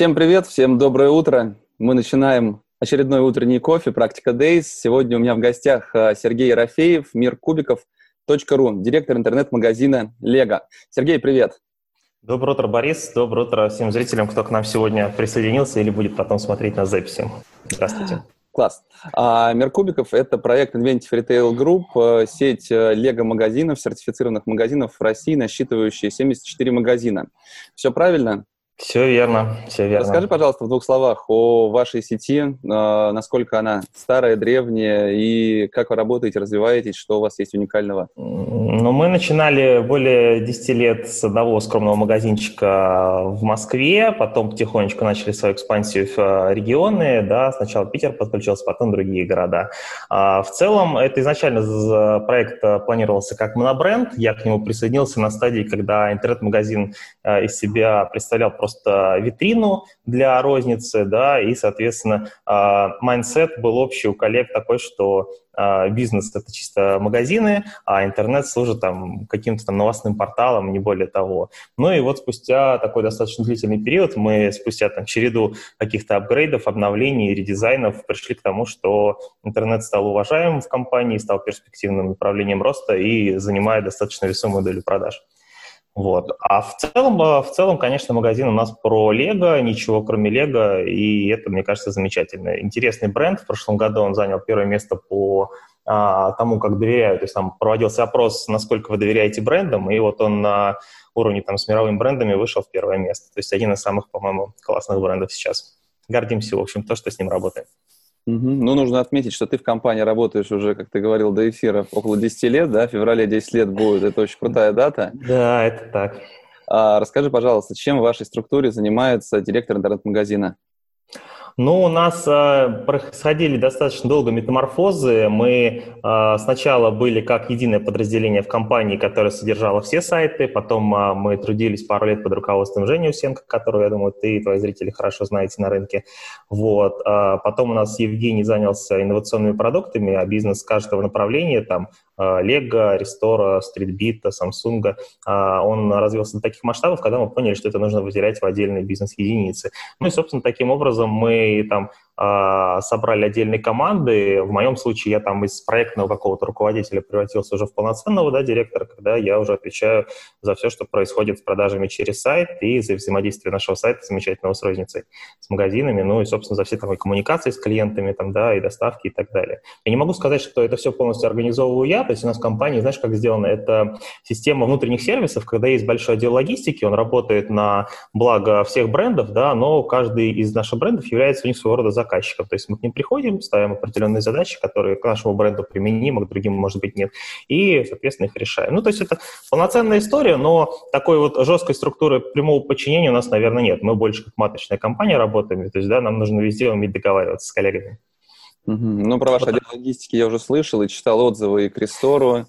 Всем привет, всем доброе утро. Мы начинаем очередной утренний кофе «Практика Days». Сегодня у меня в гостях э, Сергей Ерофеев, мир кубиков .ру, директор интернет-магазина «Лего». Сергей, привет. Доброе утро, Борис. Доброе утро всем зрителям, кто к нам сегодня присоединился или будет потом смотреть на записи. Здравствуйте. Класс. А, Мир кубиков – это проект Inventive Retail Group, э, сеть э, лего-магазинов, сертифицированных магазинов в России, насчитывающая 74 магазина. Все правильно? Все верно, все верно. Расскажи, пожалуйста, в двух словах о вашей сети, э, насколько она старая, древняя, и как вы работаете, развиваетесь, что у вас есть уникального? Ну, мы начинали более 10 лет с одного скромного магазинчика в Москве, потом потихонечку начали свою экспансию в э, регионы, да, сначала Питер подключился, потом другие города. А в целом, это изначально проект планировался как монобренд, я к нему присоединился на стадии, когда интернет-магазин из себя представлял просто просто витрину для розницы, да, и, соответственно, а, mindset был общий у коллег такой, что а, бизнес — это чисто магазины, а интернет служит там каким-то там новостным порталом, не более того. Ну и вот спустя такой достаточно длительный период мы спустя там череду каких-то апгрейдов, обновлений, редизайнов пришли к тому, что интернет стал уважаемым в компании, стал перспективным направлением роста и занимает достаточно весомую долю продаж. Вот. А в целом, э, в целом, конечно, магазин у нас про Лего, ничего кроме Лего, и это, мне кажется, замечательно. Интересный бренд. В прошлом году он занял первое место по а, тому, как доверяют. То есть там проводился опрос, насколько вы доверяете брендам, и вот он на уровне там с мировыми брендами вышел в первое место. То есть один из самых, по-моему, классных брендов сейчас. Гордимся, в общем, то, что с ним работаем. Угу. Ну, нужно отметить, что ты в компании работаешь уже, как ты говорил, до эфира около 10 лет, да? В феврале 10 лет будет. Это очень крутая дата. Да, это так. А, расскажи, пожалуйста, чем в вашей структуре занимается директор интернет-магазина? Ну, у нас э, происходили достаточно долго метаморфозы. Мы э, сначала были как единое подразделение в компании, которое содержало все сайты. Потом э, мы трудились пару лет под руководством Жени Усенко, которую, я думаю, ты и твои зрители хорошо знаете на рынке. Вот. Э, потом у нас Евгений занялся инновационными продуктами, а бизнес каждого направления, там, Лего, Рестора, Стритбита, Samsung, он развился до таких масштабов, когда мы поняли, что это нужно выделять в отдельные бизнес-единицы. Ну и, собственно, таким образом мы там а, собрали отдельные команды. В моем случае я там из проектного какого-то руководителя превратился уже в полноценного да, директора, когда я уже отвечаю за все, что происходит с продажами через сайт и за взаимодействие нашего сайта замечательного с розницей, с магазинами, ну и, собственно, за все там и коммуникации с клиентами, там, да, и доставки и так далее. Я не могу сказать, что это все полностью организовываю я, то есть у нас в компании, знаешь, как сделано, это система внутренних сервисов, когда есть большой отдел логистики, он работает на благо всех брендов, да, но каждый из наших брендов является у них своего рода заказчиком. То есть мы к ним приходим, ставим определенные задачи, которые к нашему бренду применимы, к другим, может быть, нет, и, соответственно, их решаем. Ну, то есть это полноценная история, но такой вот жесткой структуры прямого подчинения у нас, наверное, нет. Мы больше как маточная компания работаем, то есть, да, нам нужно везде уметь договариваться с коллегами. Угу. Ну, про ваш вот отдел логистики я уже слышал и читал отзывы и к Рестору.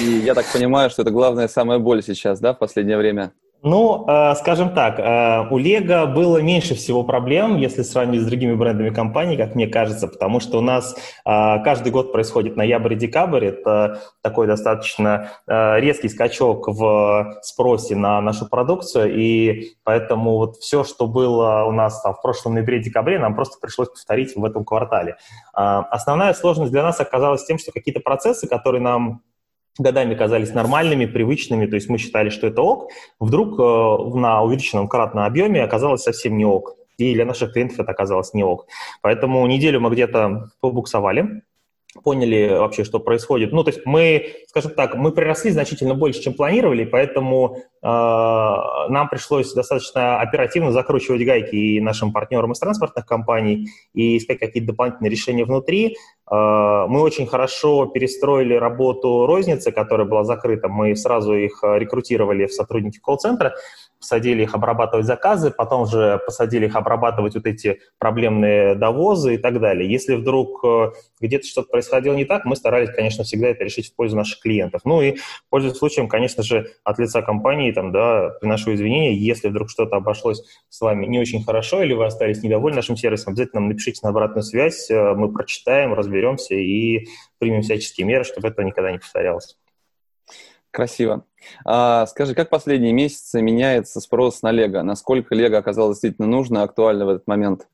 И я так понимаю, что это главная самая боль сейчас, да, в последнее время? Ну, э, скажем так, э, у Лего было меньше всего проблем, если сравнивать с другими брендами компании, как мне кажется, потому что у нас э, каждый год происходит ноябрь и декабрь. Это такой достаточно резкий скачок в спросе на нашу продукцию, и поэтому вот все, что было у нас там, в прошлом ноябре-декабре, нам просто пришлось повторить в этом квартале. Основная сложность для нас оказалась тем, что какие-то процессы, которые нам годами казались нормальными, привычными, то есть мы считали, что это ок, вдруг э, на увеличенном кратном объеме оказалось совсем не ок. И для наших клиентов это оказалось не ок. Поэтому неделю мы где-то побуксовали, поняли вообще, что происходит. Ну, то есть мы, скажем так, мы приросли значительно больше, чем планировали, поэтому э, нам пришлось достаточно оперативно закручивать гайки и нашим партнерам из транспортных компаний, и искать какие-то дополнительные решения внутри. Мы очень хорошо перестроили работу розницы, которая была закрыта. Мы сразу их рекрутировали в сотрудники колл-центра, посадили их обрабатывать заказы, потом же посадили их обрабатывать вот эти проблемные довозы и так далее. Если вдруг э, где-то что-то происходило не так, мы старались, конечно, всегда это решить в пользу наших клиентов. Ну и, пользуясь случаем, конечно же, от лица компании, там, да, приношу извинения, если вдруг что-то обошлось с вами не очень хорошо или вы остались недовольны нашим сервисом, обязательно нам напишите на обратную связь, э, мы прочитаем, разберемся и примем всяческие меры, чтобы это никогда не повторялось. Красиво. А, скажи, как последние месяцы меняется спрос на Лего? Насколько Лего оказалось действительно нужно, актуально в этот момент?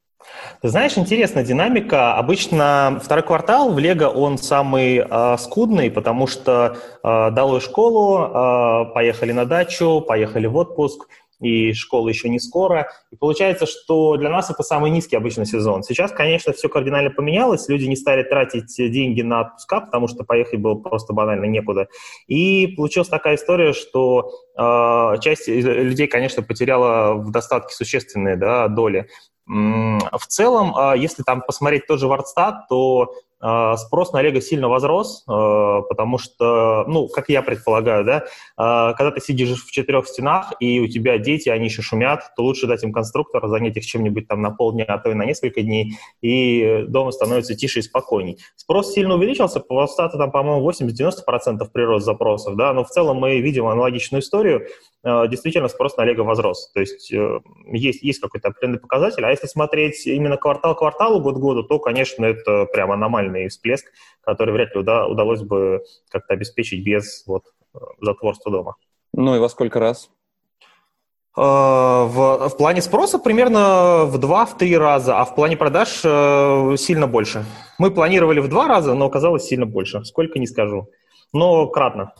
Ты знаешь, интересная динамика. Обычно второй квартал в Лего он самый э, скудный, потому что э, дал школу, э, поехали на дачу, поехали в отпуск, и школа еще не скоро. И получается, что для нас это самый низкий обычно сезон. Сейчас, конечно, все кардинально поменялось, люди не стали тратить деньги на отпуска, потому что поехать было просто банально некуда. И получилась такая история, что э, часть людей, конечно, потеряла в достатке существенные да, доли. В целом, а, если там посмотреть тот же Вардстат, то а, спрос на Лего сильно возрос, а, потому что, ну, как я предполагаю, да, когда ты сидишь в четырех стенах, и у тебя дети, они еще шумят, то лучше дать им конструктор, занять их чем-нибудь там на полдня, а то и на несколько дней, и дома становится тише и спокойней. Спрос сильно увеличился, по Вардстату там, по-моему, 80-90% прирост запросов, да, но в целом мы видим аналогичную историю, действительно спрос на Лего возрос. То есть э, есть, есть какой-то определенный показатель. А если смотреть именно квартал к кварталу, год к году, то, конечно, это прям аномальный всплеск, который вряд ли уда- удалось бы как-то обеспечить без вот, э, затворства дома. Ну и во сколько раз? В, в плане спроса примерно в 2-3 раза, а в плане продаж сильно больше. Мы планировали в два раза, но оказалось сильно больше. Сколько, не скажу. Но кратно.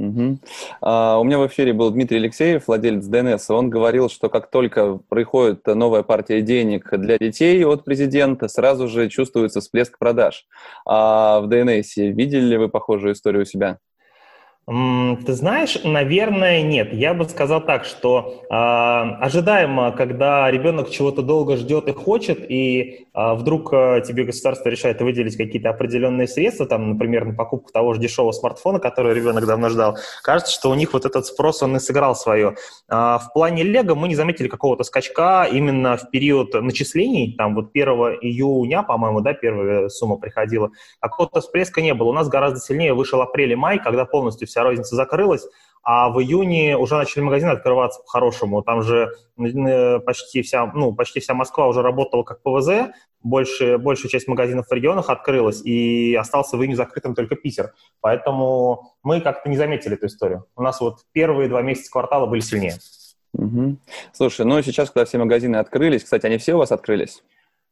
Угу. А, у меня в эфире был Дмитрий Алексеев, владелец ДНС. Он говорил, что как только приходит новая партия денег для детей от президента, сразу же чувствуется всплеск продаж. А в ДНС видели ли вы похожую историю у себя? Ты знаешь, наверное, нет. Я бы сказал так, что э, ожидаемо, когда ребенок чего-то долго ждет и хочет, и э, вдруг э, тебе государство решает выделить какие-то определенные средства, там, например, на покупку того же дешевого смартфона, который ребенок давно ждал, кажется, что у них вот этот спрос, он и сыграл свое. Э, в плане Лего мы не заметили какого-то скачка именно в период начислений, там вот 1 июня, по-моему, да, первая сумма приходила, какого-то всплеска не было. У нас гораздо сильнее вышел апрель и май, когда полностью вся розница закрылась, а в июне уже начали магазины открываться по-хорошему. Там же э, почти вся, ну, почти вся Москва уже работала как ПВЗ, больше, большая часть магазинов в регионах открылась, и остался в июне закрытым только Питер. Поэтому мы как-то не заметили эту историю. У нас вот первые два месяца квартала были сильнее. Угу. Слушай, ну сейчас, когда все магазины открылись, кстати, они все у вас открылись?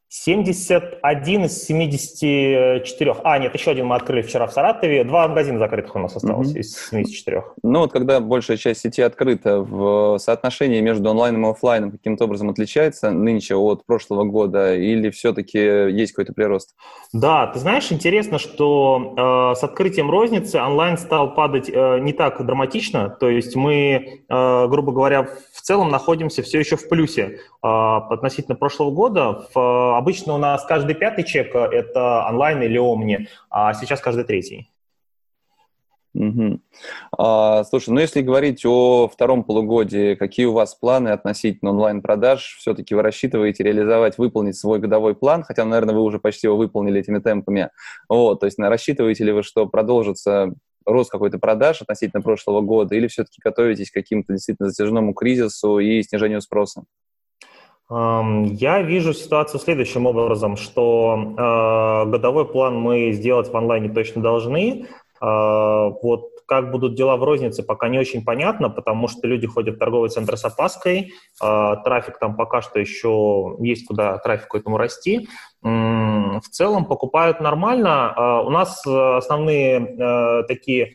71 из 74. А, нет, еще один мы открыли вчера в Саратове. Два магазина закрытых у нас осталось mm-hmm. из 74. Ну вот когда большая часть сети открыта, в соотношении между онлайном и офлайном каким-то образом отличается нынче от прошлого года или все-таки есть какой-то прирост? Да, ты знаешь, интересно, что э, с открытием розницы онлайн стал падать э, не так драматично. То есть мы, э, грубо говоря, в целом находимся все еще в плюсе э, относительно прошлого года. В обычно у нас каждый пятый чек э, – это онлайн или омни, а сейчас каждый третий. Угу. А, слушай, ну если говорить о втором полугодии, какие у вас планы относительно онлайн-продаж? Все-таки вы рассчитываете реализовать, выполнить свой годовой план, хотя, наверное, вы уже почти его выполнили этими темпами. Вот, то есть рассчитываете ли вы, что продолжится рост какой-то продаж относительно прошлого года, или все-таки готовитесь к каким-то действительно затяжному кризису и снижению спроса? Я вижу ситуацию следующим образом, что э, годовой план мы сделать в онлайне точно должны. Э, вот как будут дела в рознице, пока не очень понятно, потому что люди ходят в торговый центр с опаской, э, трафик там пока что еще есть куда трафику этому расти. В целом покупают нормально. У нас основные такие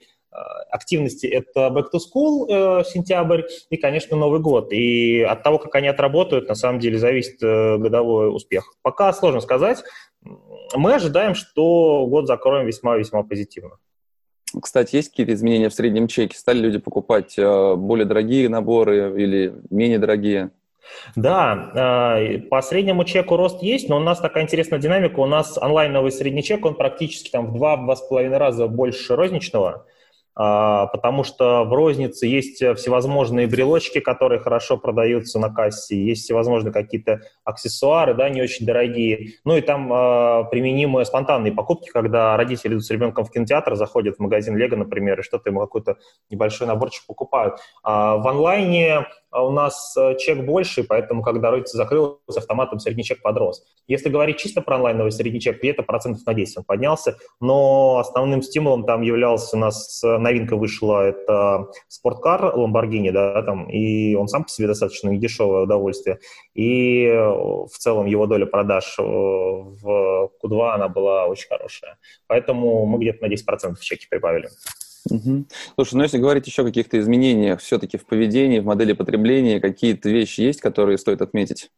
активности это Back to School э, сентябрь и, конечно, Новый год. И от того, как они отработают, на самом деле зависит э, годовой успех. Пока сложно сказать. Мы ожидаем, что год закроем весьма-весьма позитивно. кстати, есть какие-то изменения в среднем чеке? Стали люди покупать э, более дорогие наборы или менее дорогие? Да, э, по среднему чеку рост есть, но у нас такая интересная динамика. У нас онлайновый средний чек, он практически там в 2-2,5 раза больше розничного. А, потому что в рознице есть всевозможные брелочки, которые хорошо продаются на кассе, есть всевозможные какие-то аксессуары, да, не очень дорогие. Ну и там э, применимые спонтанные покупки, когда родители идут с ребенком в кинотеатр, заходят в магазин Лего, например, и что-то ему какой-то небольшой наборчик покупают. А в онлайне а у нас э, чек больше, поэтому, когда розница закрылась, автоматом средний чек подрос. Если говорить чисто про онлайновый средний чек, где-то процентов на 10 он поднялся, но основным стимулом там являлся у нас э, новинка вышла, это спорткар Lamborghini, да, там, и он сам по себе достаточно недешевое удовольствие, и э, в целом его доля продаж в Q2 она была очень хорошая. Поэтому мы где-то на 10% в чеке прибавили. Угу. Слушай, ну если говорить еще о каких-то изменениях все-таки в поведении, в модели потребления, какие-то вещи есть, которые стоит отметить?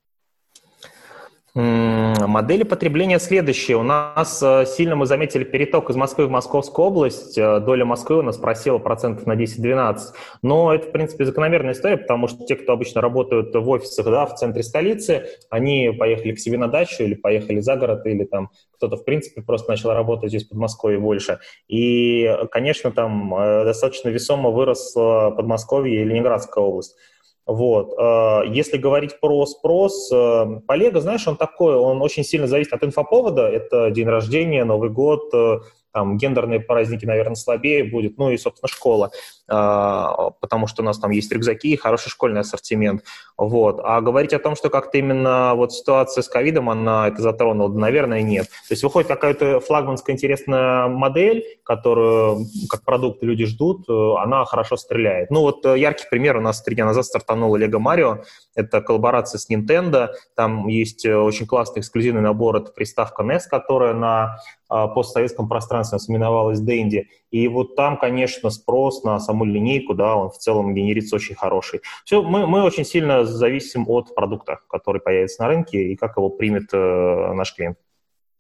Модели потребления следующие. У нас э, сильно мы заметили переток из Москвы в Московскую область. Э, доля Москвы у нас просела процентов на 10-12. Но это, в принципе, закономерная история, потому что те, кто обычно работают в офисах да, в центре столицы, они поехали к себе на дачу или поехали за город, или там кто-то, в принципе, просто начал работать здесь под Москвой больше. И, конечно, там э, достаточно весомо выросла Подмосковье и Ленинградская область. Вот. Э, если говорить про спрос, э, Полега, знаешь, он такой, он очень сильно зависит от инфоповода. Это день рождения, Новый год, э, там гендерные праздники, наверное, слабее будет, ну и, собственно, школа, а, потому что у нас там есть рюкзаки и хороший школьный ассортимент, вот. А говорить о том, что как-то именно вот ситуация с ковидом, она это затронула, да, наверное, нет. То есть выходит какая-то флагманская интересная модель, которую как продукт люди ждут, она хорошо стреляет. Ну вот яркий пример у нас три дня назад стартанул Lego Mario, это коллаборация с Nintendo, там есть очень классный эксклюзивный набор, это приставка NES, которая на а, постсоветском пространстве именовалась Дэнди. И вот там, конечно, спрос на саму линейку, да, он в целом генерится очень хороший. Все, мы, мы очень сильно зависим от продукта, который появится на рынке и как его примет э, наш клиент.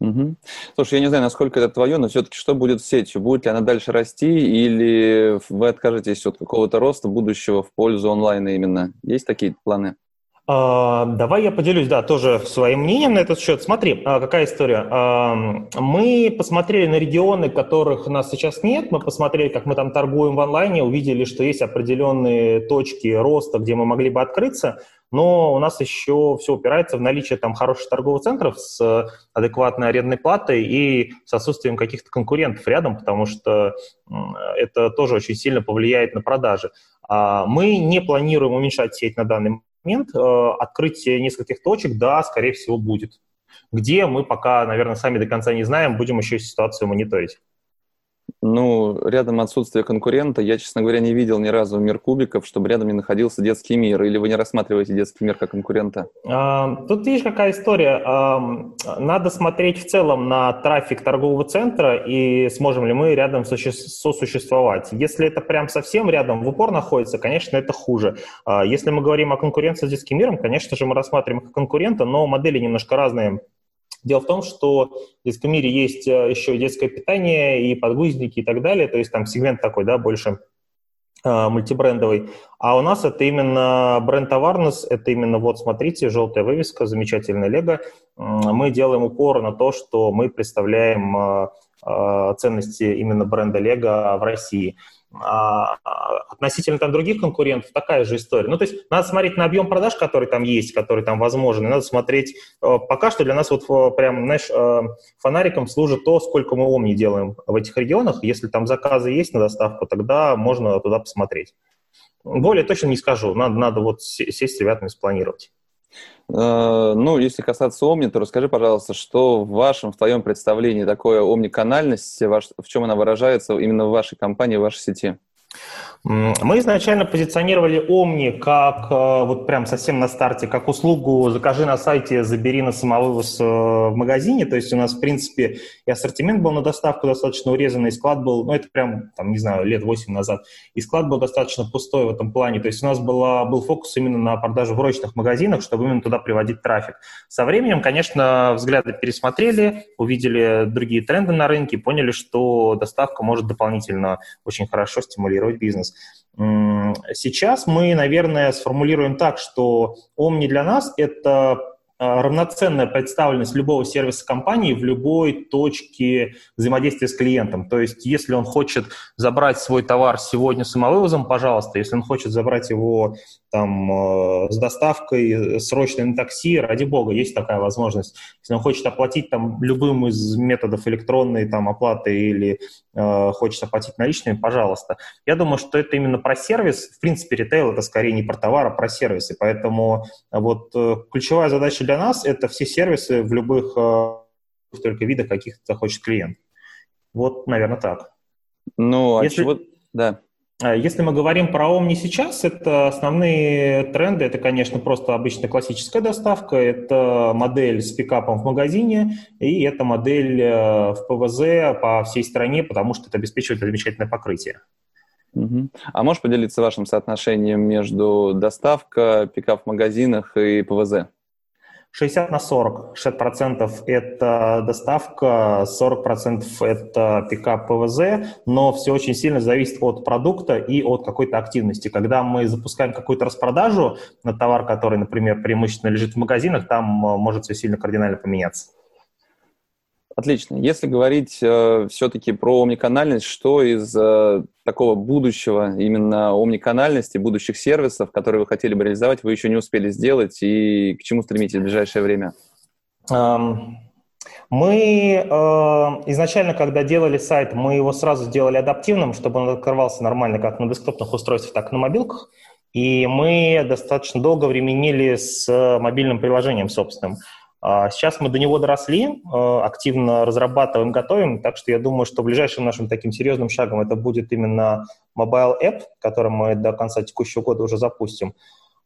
Угу. Слушай, я не знаю, насколько это твое, но все-таки что будет с сетью? Будет ли она дальше расти или вы откажетесь от какого-то роста будущего в пользу онлайна именно? Есть такие планы? А, давай я поделюсь, да, тоже своим мнением на этот счет. Смотри, а, какая история. А, мы посмотрели на регионы, которых у нас сейчас нет, мы посмотрели, как мы там торгуем в онлайне, увидели, что есть определенные точки роста, где мы могли бы открыться, но у нас еще все упирается в наличие там хороших торговых центров с адекватной арендной платой и с отсутствием каких-то конкурентов рядом, потому что это тоже очень сильно повлияет на продажи. Мы не планируем уменьшать сеть на данный момент э, открытие нескольких точек, да, скорее всего, будет. Где мы пока, наверное, сами до конца не знаем, будем еще ситуацию мониторить. Ну, рядом отсутствие конкурента. Я, честно говоря, не видел ни разу мир кубиков, чтобы рядом не находился детский мир. Или вы не рассматриваете детский мир как конкурента? Тут видишь, какая история. Надо смотреть в целом на трафик торгового центра и сможем ли мы рядом сосуществовать. Если это прям совсем рядом в упор находится, конечно, это хуже. А, если мы говорим о конкуренции с детским миром, конечно же, мы рассматриваем как конкурента, но модели немножко разные Дело в том, что в детском мире есть э, еще детское питание и подгузники и так далее, то есть там сегмент такой, да, больше э, мультибрендовый. А у нас это именно бренд Awareness, это именно вот, смотрите, желтая вывеска, замечательная Лего. Мы делаем упор на то, что мы представляем э, ценности именно бренда Лего в России. А, относительно там других конкурентов такая же история. Ну, то есть надо смотреть на объем продаж, который там есть, который там возможен, и надо смотреть, э, пока что для нас вот э, прям, знаешь, э, фонариком служит то, сколько мы ОМНИ делаем в этих регионах. Если там заказы есть на доставку, тогда можно туда посмотреть. Более точно не скажу, надо, надо вот сесть с ребятами спланировать. Ну, если касаться Омни, то расскажи, пожалуйста, что в вашем, в твоем представлении такое омниканальность, в чем она выражается именно в вашей компании, в вашей сети? Мы изначально позиционировали Omni как э, вот прям совсем на старте, как услугу «закажи на сайте, забери на самовывоз э, в магазине». То есть у нас, в принципе, и ассортимент был на доставку достаточно урезанный, и склад был, ну это прям, там, не знаю, лет 8 назад, и склад был достаточно пустой в этом плане. То есть у нас была, был фокус именно на продажу в ручных магазинах, чтобы именно туда приводить трафик. Со временем, конечно, взгляды пересмотрели, увидели другие тренды на рынке, поняли, что доставка может дополнительно очень хорошо стимулировать бизнес. Сейчас мы, наверное, сформулируем так, что Omni для нас — это равноценная представленность любого сервиса компании в любой точке взаимодействия с клиентом. То есть, если он хочет забрать свой товар сегодня самовывозом, пожалуйста. Если он хочет забрать его там, э, с доставкой срочно на такси, ради бога, есть такая возможность. Если он хочет оплатить там, любым из методов электронной там, оплаты или э, хочет оплатить наличными, пожалуйста. Я думаю, что это именно про сервис. В принципе, ритейл – это скорее не про товар, а про сервисы. Поэтому вот э, ключевая задача для нас – это все сервисы в любых э, только видах, каких захочет клиент. Вот, наверное, так. Ну, а Если... чего... Да. А если мы говорим про Omni сейчас, это основные тренды, это, конечно, просто обычная классическая доставка, это модель с пикапом в магазине, и это модель э, в ПВЗ по всей стране, потому что это обеспечивает замечательное покрытие. Угу. А можешь поделиться вашим соотношением между доставка, пикап в магазинах и ПВЗ? 60 на 40. 60% это доставка, 40% это пикап ПВЗ, но все очень сильно зависит от продукта и от какой-то активности. Когда мы запускаем какую-то распродажу на товар, который, например, преимущественно лежит в магазинах, там э, может все сильно кардинально поменяться. Отлично. Если говорить э, все-таки про омниканальность, что из э, такого будущего, именно омниканальности, будущих сервисов, которые вы хотели бы реализовать, вы еще не успели сделать и к чему стремитесь в ближайшее время? Мы э, изначально, когда делали сайт, мы его сразу сделали адаптивным, чтобы он открывался нормально как на десктопных устройствах, так и на мобилках. И мы достаточно долго временили с мобильным приложением собственным. А сейчас мы до него доросли, э, активно разрабатываем, готовим, так что я думаю, что ближайшим нашим таким серьезным шагом это будет именно mobile app, который мы до конца текущего года уже запустим.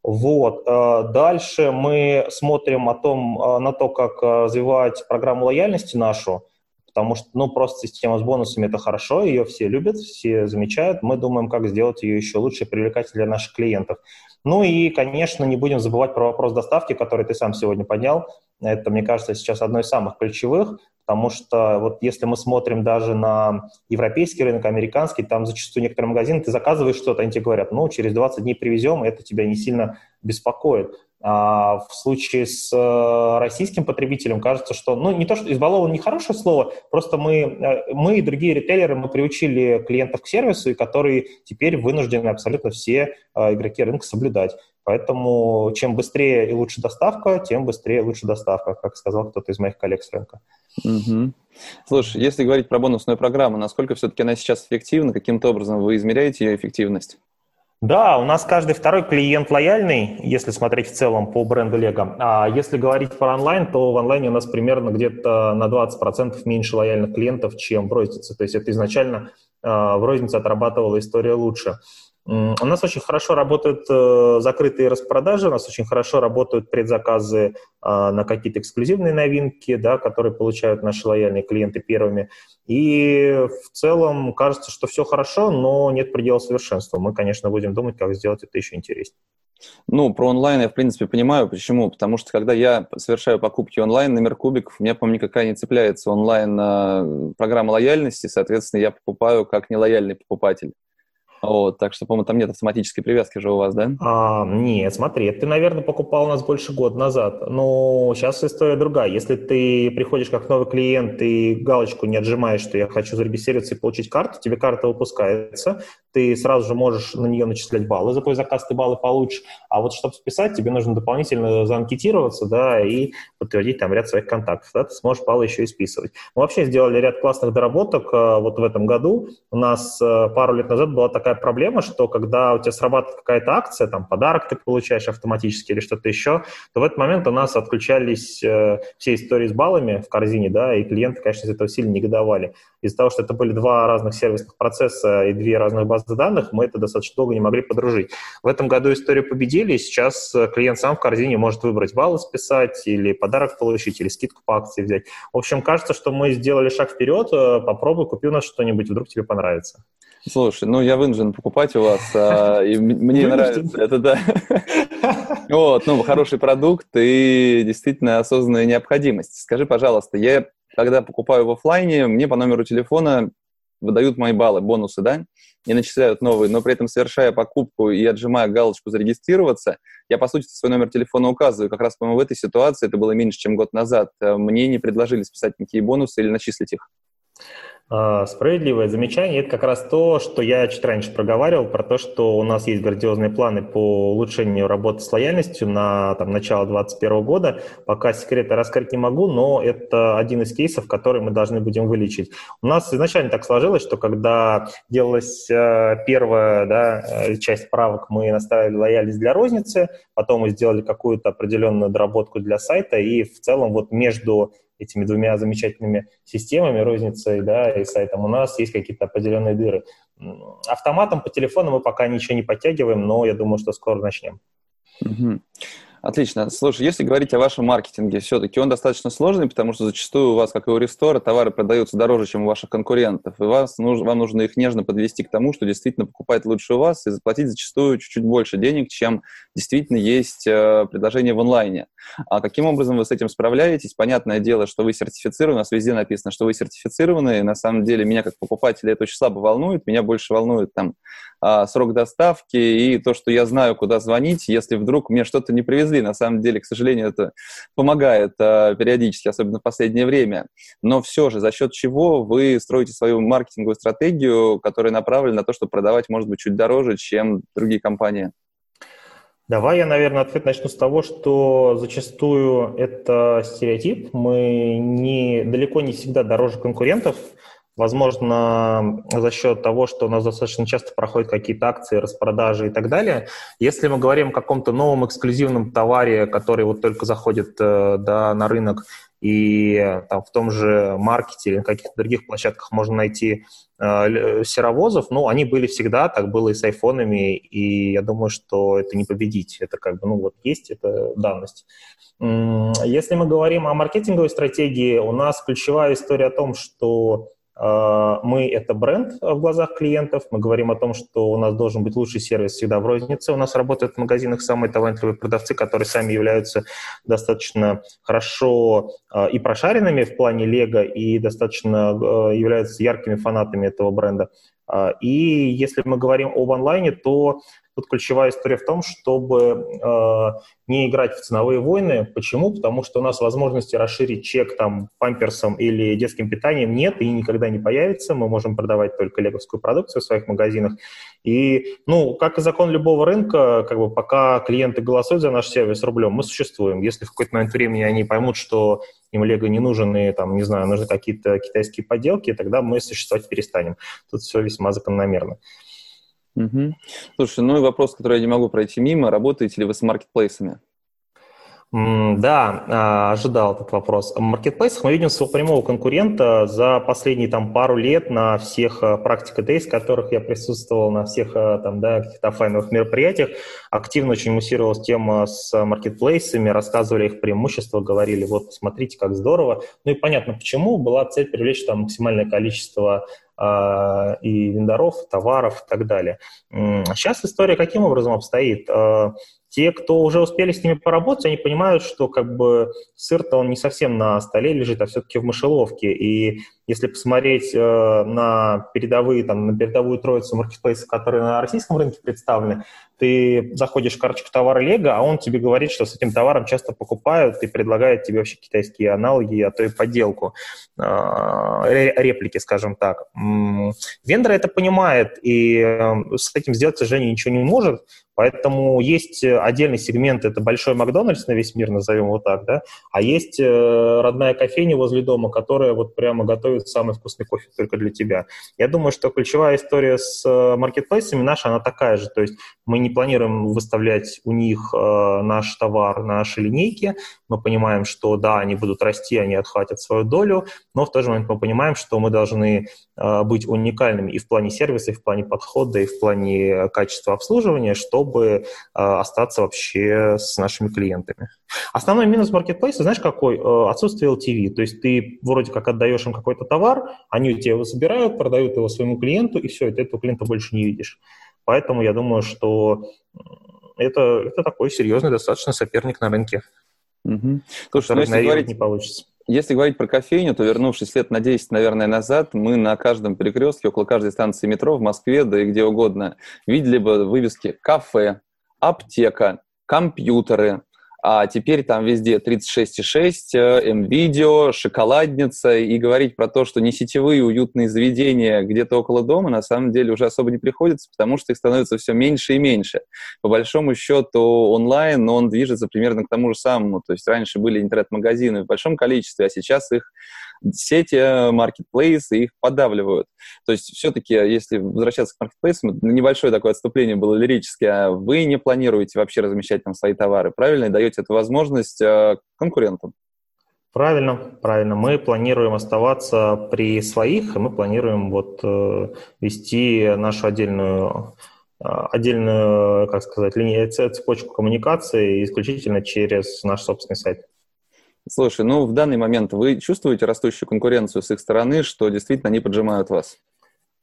Вот. Э, дальше мы смотрим о том, э, на то, как развивать программу лояльности нашу, потому что, ну, просто система с бонусами – это хорошо, ее все любят, все замечают. Мы думаем, как сделать ее еще лучше и привлекательнее для наших клиентов. Ну и, конечно, не будем забывать про вопрос доставки, который ты сам сегодня поднял. Это, мне кажется, сейчас одно из самых ключевых, потому что вот если мы смотрим даже на европейский рынок, американский, там зачастую некоторые магазины, ты заказываешь что-то, они тебе говорят, ну, через 20 дней привезем, и это тебя не сильно беспокоит. А в случае с э, российским потребителем кажется, что, ну, не то, что избалован нехорошее слово, просто мы, э, мы и другие ритейлеры, мы приучили клиентов к сервису, и которые теперь вынуждены абсолютно все э, игроки рынка соблюдать. Поэтому чем быстрее и лучше доставка, тем быстрее и лучше доставка, как сказал кто-то из моих коллег с рынка. Угу. Слушай, если говорить про бонусную программу, насколько все-таки она сейчас эффективна, каким-то образом вы измеряете ее эффективность? Да, у нас каждый второй клиент лояльный, если смотреть в целом по бренду Lego. А если говорить про онлайн, то в онлайне у нас примерно где-то на 20% меньше лояльных клиентов, чем в рознице. То есть это изначально э, в рознице отрабатывала история лучше. У нас очень хорошо работают э, закрытые распродажи, у нас очень хорошо работают предзаказы э, на какие-то эксклюзивные новинки, да, которые получают наши лояльные клиенты первыми. И в целом кажется, что все хорошо, но нет предела совершенства. Мы, конечно, будем думать, как сделать это еще интереснее. Ну, про онлайн я, в принципе, понимаю. Почему? Потому что, когда я совершаю покупки онлайн на Меркубик, у меня, по-моему, никакая не цепляется онлайн э, программа лояльности, соответственно, я покупаю как нелояльный покупатель. Вот, так что, по-моему, там нет автоматической привязки же у вас, да? А, нет, смотри, ты, наверное, покупал у нас больше года назад. Но сейчас история другая. Если ты приходишь как новый клиент и галочку не отжимаешь, что я хочу зарегистрироваться и получить карту, тебе карта выпускается, ты сразу же можешь на нее начислять баллы, за твой заказ ты баллы получишь. А вот чтобы списать, тебе нужно дополнительно заанкетироваться, да, и подтвердить там ряд своих контактов. Да, ты сможешь баллы еще и списывать. Мы вообще сделали ряд классных доработок э, вот в этом году. У нас э, пару лет назад была такая такая проблема, что когда у тебя срабатывает какая-то акция, там подарок ты получаешь автоматически или что-то еще, то в этот момент у нас отключались э, все истории с баллами в корзине, да, и клиенты, конечно, из этого сильно негодовали. Из-за того, что это были два разных сервисных процесса и две разных базы базы данных, мы это достаточно долго не могли подружить. В этом году историю победили, сейчас клиент сам в корзине может выбрать баллы списать, или подарок получить, или скидку по акции взять. В общем, кажется, что мы сделали шаг вперед, попробуй, купи у нас что-нибудь, вдруг тебе понравится. Слушай, ну я вынужден покупать у вас, а, и мне нравится это, да. Вот, ну, хороший продукт и действительно осознанная необходимость. Скажи, пожалуйста, я когда покупаю в офлайне, мне по номеру телефона выдают мои баллы, бонусы, да, и начисляют новые, но при этом, совершая покупку и отжимая галочку «Зарегистрироваться», я, по сути, свой номер телефона указываю. Как раз, по-моему, в этой ситуации, это было меньше, чем год назад, мне не предложили списать никакие бонусы или начислить их. А, справедливое замечание. Это как раз то, что я чуть раньше проговаривал, про то, что у нас есть грандиозные планы по улучшению работы с лояльностью на там, начало 2021 года. Пока секреты раскрыть не могу, но это один из кейсов, который мы должны будем вылечить. У нас изначально так сложилось, что когда делалась э, первая да, э, часть правок, мы наставили лояльность для розницы, потом мы сделали какую-то определенную доработку для сайта, и в целом вот между этими двумя замечательными системами, розницей да, и сайтом, у нас есть какие-то определенные дыры. Автоматом по телефону мы пока ничего не подтягиваем, но я думаю, что скоро начнем. Угу. Отлично. Слушай, если говорить о вашем маркетинге, все-таки он достаточно сложный, потому что зачастую у вас, как и у рестора, товары продаются дороже, чем у ваших конкурентов, и вас, нужно, вам нужно их нежно подвести к тому, что действительно покупает лучше у вас, и заплатить зачастую чуть-чуть больше денег, чем действительно есть э, предложение в онлайне. А каким образом вы с этим справляетесь? Понятное дело, что вы сертифицированы, у нас везде написано, что вы сертифицированы, и на самом деле меня как покупателя это очень слабо волнует, меня больше волнует там а, срок доставки и то, что я знаю, куда звонить, если вдруг мне что-то не привезли. На самом деле, к сожалению, это помогает а, периодически, особенно в последнее время. Но все же, за счет чего вы строите свою маркетинговую стратегию, которая направлена на то, чтобы продавать, может быть, чуть дороже, чем другие компании? Давай я, наверное, ответ начну с того, что зачастую это стереотип. Мы не, далеко не всегда дороже конкурентов. Возможно, за счет того, что у нас достаточно часто проходят какие-то акции, распродажи и так далее. Если мы говорим о каком-то новом эксклюзивном товаре, который вот только заходит э, да, на рынок, и там, в том же маркете или на каких-то других площадках можно найти э, серовозов, ну, они были всегда, так было и с айфонами, и я думаю, что это не победить. Это как бы, ну, вот есть, это данность. Если мы говорим о маркетинговой стратегии, у нас ключевая история о том, что мы — это бренд в глазах клиентов. Мы говорим о том, что у нас должен быть лучший сервис всегда в рознице. У нас работают в магазинах самые талантливые продавцы, которые сами являются достаточно хорошо а, и прошаренными в плане лего, и достаточно а, являются яркими фанатами этого бренда. И если мы говорим об онлайне, то Тут ключевая история в том, чтобы э, не играть в ценовые войны. Почему? Потому что у нас возможности расширить чек там памперсом или детским питанием нет и никогда не появится. Мы можем продавать только леговскую продукцию в своих магазинах. И, ну, как и закон любого рынка, как бы пока клиенты голосуют за наш сервис рублем, мы существуем. Если в какой-то момент времени они поймут, что им лего не нужен там, не знаю, нужны какие-то китайские поделки, тогда мы существовать перестанем. Тут все весьма закономерно. Угу. Слушай, ну и вопрос, который я не могу пройти мимо. Работаете ли вы с маркетплейсами? Да, а, ожидал этот вопрос. В маркетплейсах мы видим своего прямого конкурента за последние там, пару лет на всех а, практика в которых я присутствовал, на всех а, там, да, каких-то офлайновых мероприятиях. Активно очень муссировалась тема с маркетплейсами, рассказывали их преимущества, говорили, вот, смотрите, как здорово. Ну и понятно, почему. Была цель привлечь там максимальное количество и вендоров, товаров и так далее. Сейчас история каким образом обстоит? Те, кто уже успели с ними поработать, они понимают, что как бы сыр-то он не совсем на столе лежит, а все-таки в мышеловке. И если посмотреть э, на передовые, там, на передовую троицу маркетплейсов, которые на российском рынке представлены, ты заходишь в карточку товара Лего, а он тебе говорит, что с этим товаром часто покупают и предлагает тебе вообще китайские аналоги, а то и подделку, э, реплики, скажем так. Вендор это понимает, и э, с этим сделать, к сожалению, ничего не может, Поэтому есть отдельный сегмент, это большой Макдональдс на весь мир, назовем его так, да, а есть родная кофейня возле дома, которая вот прямо готовит самый вкусный кофе только для тебя. Я думаю, что ключевая история с маркетплейсами наша, она такая же, то есть мы не планируем выставлять у них э, наш товар, наши линейки. Мы понимаем, что да, они будут расти, они отхватят свою долю, но в тот же момент мы понимаем, что мы должны быть уникальными и в плане сервиса, и в плане подхода, и в плане качества обслуживания, чтобы остаться вообще с нашими клиентами. Основной минус маркетплейса, знаешь, какой? Отсутствие LTV. То есть ты вроде как отдаешь им какой-то товар, они у тебя его забирают, продают его своему клиенту, и все, и ты этого клиента больше не видишь. Поэтому я думаю, что это, это такой серьезный достаточно соперник на рынке. Угу. Слушай, ну, если говорить, не получится. Если говорить про кофейню, то вернувшись лет на 10, наверное, назад, мы на каждом перекрестке, около каждой станции метро в Москве, да и где угодно, видели бы вывески «кафе», «аптека», «компьютеры», а теперь там везде 36,6, M-видео, э, шоколадница, и говорить про то, что не сетевые уютные заведения где-то около дома, на самом деле уже особо не приходится, потому что их становится все меньше и меньше. По большому счету онлайн, но он движется примерно к тому же самому. То есть раньше были интернет-магазины в большом количестве, а сейчас их сети, маркетплейсы их подавливают. То есть все-таки, если возвращаться к маркетплейсам, небольшое такое отступление было лирическое, а вы не планируете вообще размещать там свои товары, правильно? И даете эту возможность э, конкурентам. Правильно, правильно. Мы планируем оставаться при своих, и мы планируем вот э, вести нашу отдельную э, отдельную, как сказать, линию, цепочку коммуникации исключительно через наш собственный сайт. Слушай, ну в данный момент вы чувствуете растущую конкуренцию с их стороны, что действительно они поджимают вас?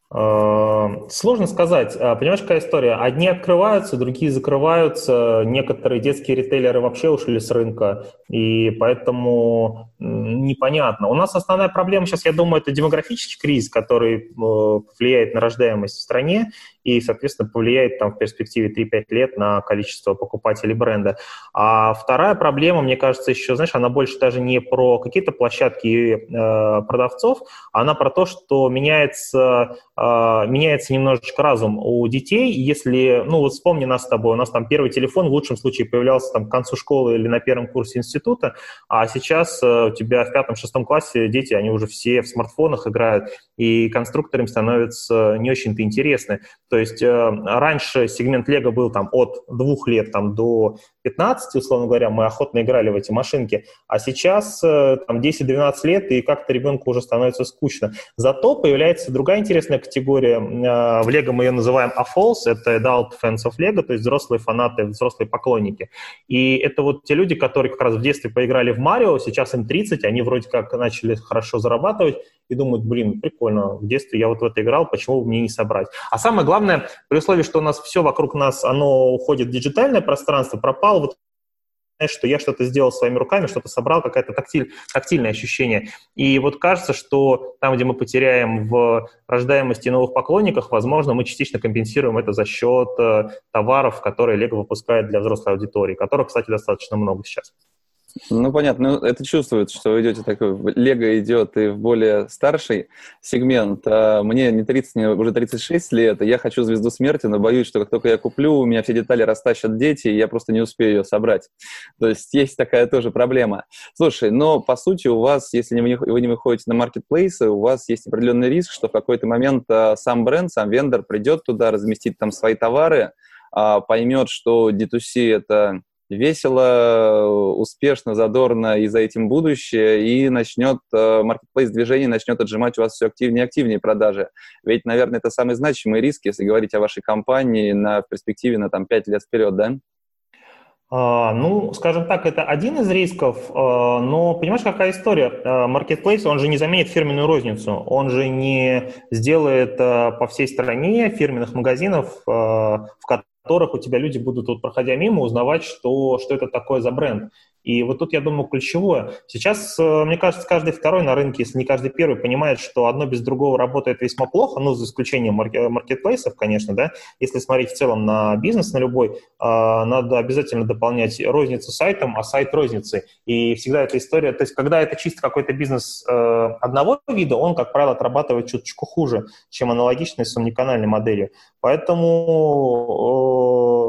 А, сложно сказать. А, понимаешь, какая история? Одни открываются, другие закрываются. Некоторые детские ритейлеры вообще ушли с рынка, и поэтому непонятно. У нас основная проблема сейчас, я думаю, это демографический кризис, который э, влияет на рождаемость в стране и, соответственно, повлияет там в перспективе 3-5 лет на количество покупателей бренда. А вторая проблема, мне кажется, еще, знаешь, она больше даже не про какие-то площадки э, продавцов, она про то, что меняется, э, меняется немножечко разум у детей. Если, ну вот вспомни нас с тобой, у нас там первый телефон в лучшем случае появлялся там к концу школы или на первом курсе института, а сейчас э, у тебя в пятом-шестом классе дети, они уже все в смартфонах играют, и конструкторы им становятся не очень-то интересны. То есть э, раньше сегмент Лего был там от двух лет там, до 15, условно говоря, мы охотно играли в эти машинки, а сейчас э, там 10-12 лет, и как-то ребенку уже становится скучно. Зато появляется другая интересная категория. Э, в Лего мы ее называем AFOLS, это Adult Fans of Lego, то есть взрослые фанаты, взрослые поклонники. И это вот те люди, которые как раз в детстве поиграли в Марио, сейчас им 30, они вроде как начали хорошо зарабатывать, и думают, блин, прикольно, в детстве я вот в это играл, почему мне не собрать? А самое главное, при условии, что у нас все вокруг нас, оно уходит в диджитальное пространство, пропал вот знаешь, что я что-то сделал своими руками, что-то собрал, какое-то тактиль, тактильное ощущение. И вот кажется, что там, где мы потеряем в рождаемости новых поклонников, возможно, мы частично компенсируем это за счет э, товаров, которые Lego выпускает для взрослой аудитории, которых, кстати, достаточно много сейчас. Ну, понятно. Ну, это чувствуется, что вы идете такой... Лего идет и в более старший сегмент. А мне не 30, мне уже 36 лет, и я хочу «Звезду смерти», но боюсь, что как только я куплю, у меня все детали растащат дети, и я просто не успею ее собрать. То есть есть такая тоже проблема. Слушай, но по сути у вас, если вы не выходите на маркетплейсы, у вас есть определенный риск, что в какой-то момент а, сам бренд, сам вендор придет туда, разместит там свои товары, а, поймет, что D2C — это весело, успешно, задорно и за этим будущее, и начнет маркетплейс движение начнет отжимать у вас все активнее и активнее продажи. Ведь, наверное, это самый значимый риск, если говорить о вашей компании на в перспективе на там 5 лет вперед, да? А, ну, скажем так, это один из рисков, а, но понимаешь, какая история? Marketplace, он же не заменит фирменную розницу, он же не сделает по всей стране фирменных магазинов, в которых которых у тебя люди будут, вот, проходя мимо, узнавать, что, что это такое за бренд. И вот тут, я думаю, ключевое. Сейчас, э, мне кажется, каждый второй на рынке, если не каждый первый, понимает, что одно без другого работает весьма плохо, ну, за исключением маркетплейсов, конечно, да. Если смотреть в целом на бизнес, на любой, а, надо обязательно дополнять розницу сайтом, а сайт розницей. И всегда эта история, то есть когда это чисто какой-то бизнес э, одного вида, он, как правило, отрабатывает чуточку хуже, чем аналогичный с умниканальной моделью. Поэтому,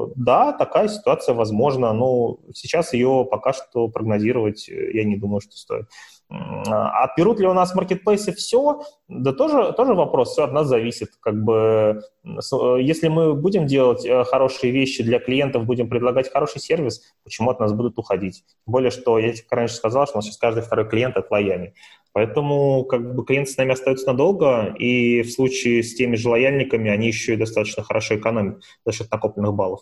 э, да, такая ситуация возможна, но сейчас ее пока что прогнозировать э, я не думаю, что стоит. А отберут ли у нас маркетплейсы все? Да тоже, тоже вопрос, все от нас зависит. Как бы, если мы будем делать э, хорошие вещи для клиентов, будем предлагать хороший сервис, почему от нас будут уходить? Более, что я раньше сказал, что у нас сейчас каждый второй клиент от лояльный. Поэтому как бы клиенты с нами остаются надолго, и в случае с теми же лояльниками они еще и достаточно хорошо экономят за счет накопленных баллов.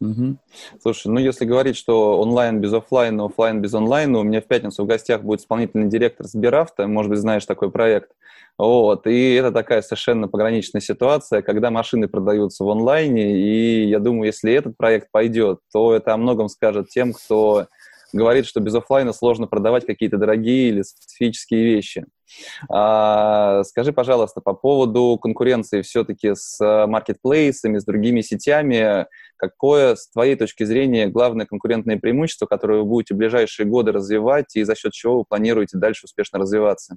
Угу. Слушай, ну если говорить, что онлайн без офлайна, офлайн без онлайна, у меня в пятницу в гостях будет исполнительный директор Сберавто, может быть, знаешь такой проект. Вот, и это такая совершенно пограничная ситуация, когда машины продаются в онлайне, и я думаю, если этот проект пойдет, то это о многом скажет тем, кто говорит, что без офлайна сложно продавать какие-то дорогие или специфические вещи. А, скажи, пожалуйста, по поводу конкуренции все-таки с маркетплейсами, с другими сетями, какое, с твоей точки зрения, главное конкурентное преимущество, которое вы будете в ближайшие годы развивать и за счет чего вы планируете дальше успешно развиваться?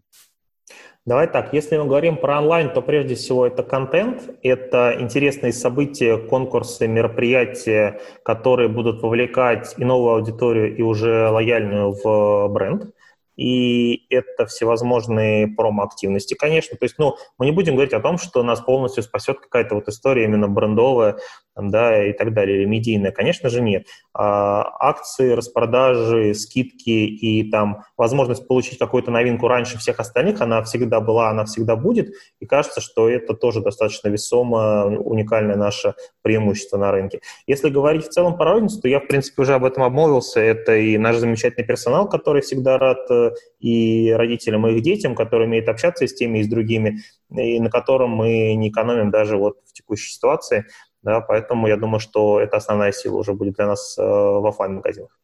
Давай так, если мы говорим про онлайн, то прежде всего это контент, это интересные события, конкурсы, мероприятия, которые будут вовлекать и новую аудиторию, и уже лояльную в бренд и это всевозможные промо-активности, конечно. То есть, ну, мы не будем говорить о том, что нас полностью спасет какая-то вот история именно брендовая, да, и так далее, или медийная. Конечно же, нет. А, акции, распродажи, скидки и там возможность получить какую-то новинку раньше всех остальных, она всегда была, она всегда будет. И кажется, что это тоже достаточно весомо уникальное наше преимущество на рынке. Если говорить в целом про розницу, то я, в принципе, уже об этом обмолвился. Это и наш замечательный персонал, который всегда рад э, и родителям, и их детям, которые умеют общаться с теми и с другими, и на котором мы не экономим даже вот в текущей ситуации. Да, поэтому я думаю, что это основная сила уже будет для нас э, в офлайн магазинах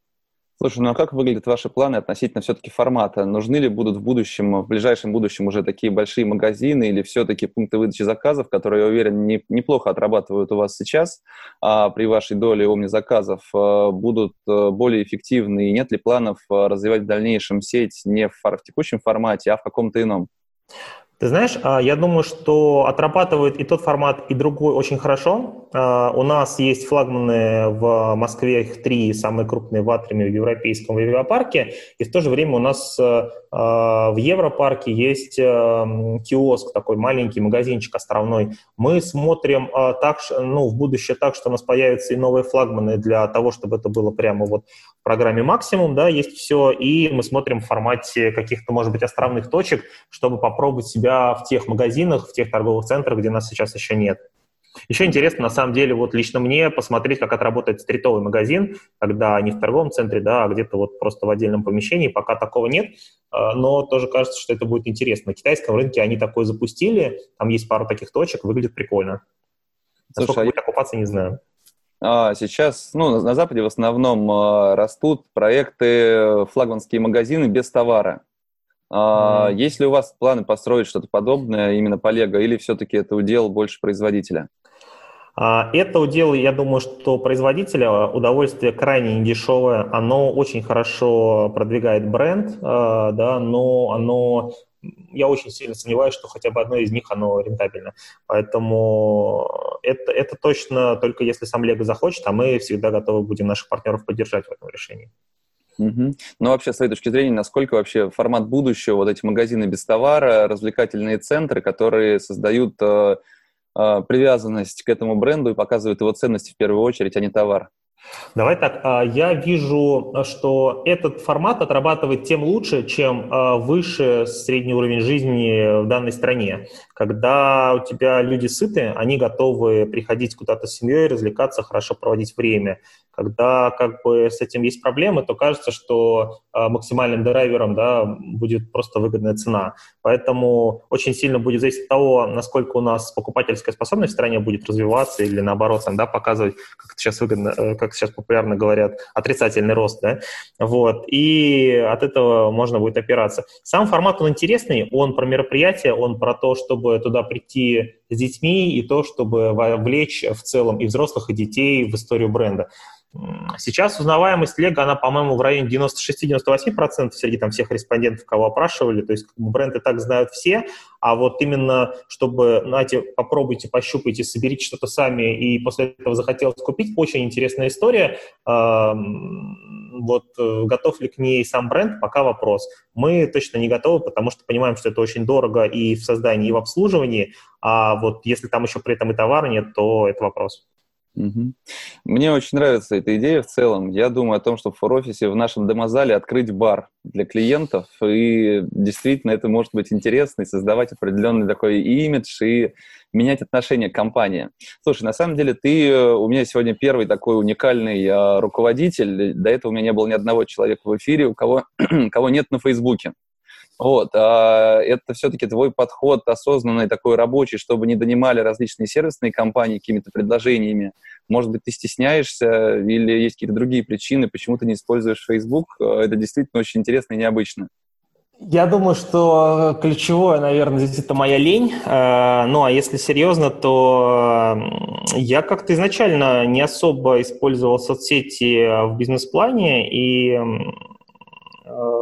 Слушай, ну а как выглядят ваши планы относительно все-таки формата? Нужны ли будут в будущем, в ближайшем будущем уже такие большие магазины или все-таки пункты выдачи заказов, которые, я уверен, не, неплохо отрабатывают у вас сейчас, а при вашей доле омни-заказов, э, будут э, более эффективны? И нет ли планов э, развивать в дальнейшем сеть не в, в текущем формате, а в каком-то ином? Ты знаешь, а, я думаю, что отрабатывает и тот формат, и другой очень хорошо. А, у нас есть флагманы в Москве, их три самые крупные в Атриме, в Европейском авиапарке, и в то же время у нас а, в Европарке есть киоск, такой маленький магазинчик островной. Мы смотрим так, ну, в будущее так, что у нас появятся и новые флагманы для того, чтобы это было прямо вот в программе максимум, да, есть все, и мы смотрим в формате каких-то, может быть, островных точек, чтобы попробовать себя себя в тех магазинах, в тех торговых центрах, где нас сейчас еще нет. Еще интересно, на самом деле, вот лично мне посмотреть, как отработает стритовый магазин, когда не в торговом центре, да, а где-то вот просто в отдельном помещении. Пока такого нет, а, но тоже кажется, что это будет интересно. На китайском рынке они такое запустили, там есть пару таких точек, выглядит прикольно. Слушай, Насколько а будет окупаться, не знаю. А, сейчас, ну, на Западе в основном растут проекты флагманские магазины без товара. Mm-hmm. Есть ли у вас планы построить что-то подобное именно по Лего, или все-таки это удел больше производителя? А, это удел, я думаю, что производителя удовольствие крайне недешевое, оно очень хорошо продвигает бренд, а, да, но оно я очень сильно сомневаюсь, что хотя бы одно из них оно рентабельно. Поэтому это, это точно только если сам Лего захочет, а мы всегда готовы будем наших партнеров поддержать в этом решении. Угу. Ну, вообще, с твоей точки зрения, насколько вообще формат будущего, вот эти магазины без товара, развлекательные центры, которые создают э, э, привязанность к этому бренду и показывают его ценности в первую очередь, а не товар? Давай так, а, я вижу, что этот формат отрабатывает тем лучше, чем а, выше средний уровень жизни в данной стране. Когда у тебя люди сыты, они готовы приходить куда-то с семьей, развлекаться, хорошо проводить время. Когда как бы с этим есть проблемы, то кажется, что а, максимальным драйвером да, будет просто выгодная цена. Поэтому очень сильно будет зависеть от того, насколько у нас покупательская способность в стране будет развиваться или наоборот да, показывать, как это сейчас выгодно, э, как сейчас популярно говорят, отрицательный рост. Да? Вот. И от этого можно будет опираться. Сам формат, он интересный, он про мероприятие, он про то, чтобы туда прийти с детьми и то, чтобы вовлечь в целом и взрослых, и детей в историю бренда. Сейчас узнаваемость Лего, она, по-моему, в районе 96-98% среди там, всех респондентов, кого опрашивали. То есть бренд и так знают все, а вот именно, чтобы, знаете, попробуйте, пощупайте, соберите что-то сами, и после этого захотелось купить, очень интересная история. Вот э, готов ли к ней сам бренд, пока вопрос. Мы точно не готовы, потому что понимаем, что это очень дорого и в создании, и в обслуживании, а вот если там еще при этом и товара нет, то это вопрос. Мне очень нравится эта идея в целом. Я думаю о том, что в фор-офисе в нашем демозале открыть бар для клиентов, и действительно это может быть интересно, и создавать определенный такой имидж, и менять отношение к компании. Слушай, на самом деле ты э, у меня сегодня первый такой уникальный э, руководитель. До этого у меня не было ни одного человека в эфире, у кого, кого нет на Фейсбуке. Вот, а это все-таки твой подход осознанный, такой рабочий, чтобы не донимали различные сервисные компании какими-то предложениями. Может быть, ты стесняешься или есть какие-то другие причины, почему ты не используешь Facebook. Это действительно очень интересно и необычно. Я думаю, что ключевое, наверное, здесь это моя лень. Э, ну, а если серьезно, то я как-то изначально не особо использовал соцсети в бизнес-плане, и Э,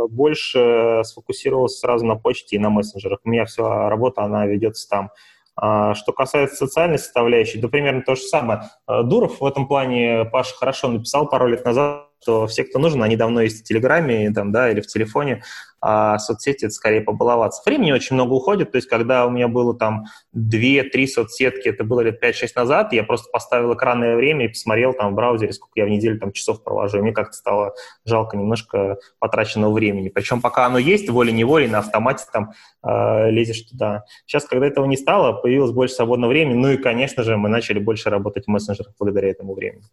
больше сфокусировался сразу на почте и на мессенджерах. У меня вся работа, она ведется там. А, что касается социальной составляющей, да примерно то же самое. Э, Дуров в этом плане, Паша хорошо написал пару лет назад, что все, кто нужен, они давно есть в Телеграме там, да, или в телефоне, а соцсети это скорее побаловаться. Времени очень много уходит, то есть когда у меня было там 2-3 соцсетки, это было лет 5-6 назад, я просто поставил экранное время и посмотрел там в браузере, сколько я в неделю там часов провожу, и мне как-то стало жалко немножко потраченного времени. Причем пока оно есть, волей-неволей на автомате там э, лезешь туда. Сейчас, когда этого не стало, появилось больше свободного времени, ну и, конечно же, мы начали больше работать в мессенджерах благодаря этому времени.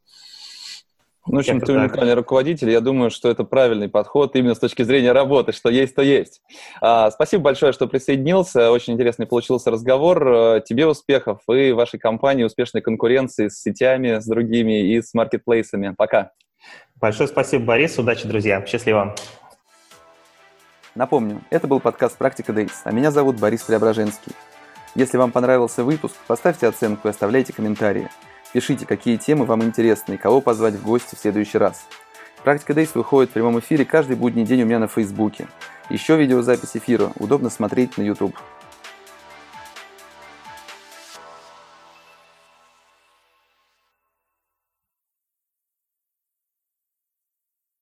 Ну, в общем, ты уникальный руководитель. Я думаю, что это правильный подход именно с точки зрения работы, что есть, то есть. А, спасибо большое, что присоединился. Очень интересный получился разговор. Э, тебе успехов и вашей компании успешной конкуренции с сетями, с другими и с маркетплейсами. Пока. Большое спасибо, Борис. Удачи, друзья. Счастливо. Напомню, это был подкаст «Практика Days», а меня зовут Борис Преображенский. Если вам понравился выпуск, поставьте оценку и оставляйте комментарии. Пишите, какие темы вам интересны и кого позвать в гости в следующий раз. Практика Дейс выходит в прямом эфире каждый будний день у меня на Фейсбуке. Еще видеозапись эфира удобно смотреть на YouTube.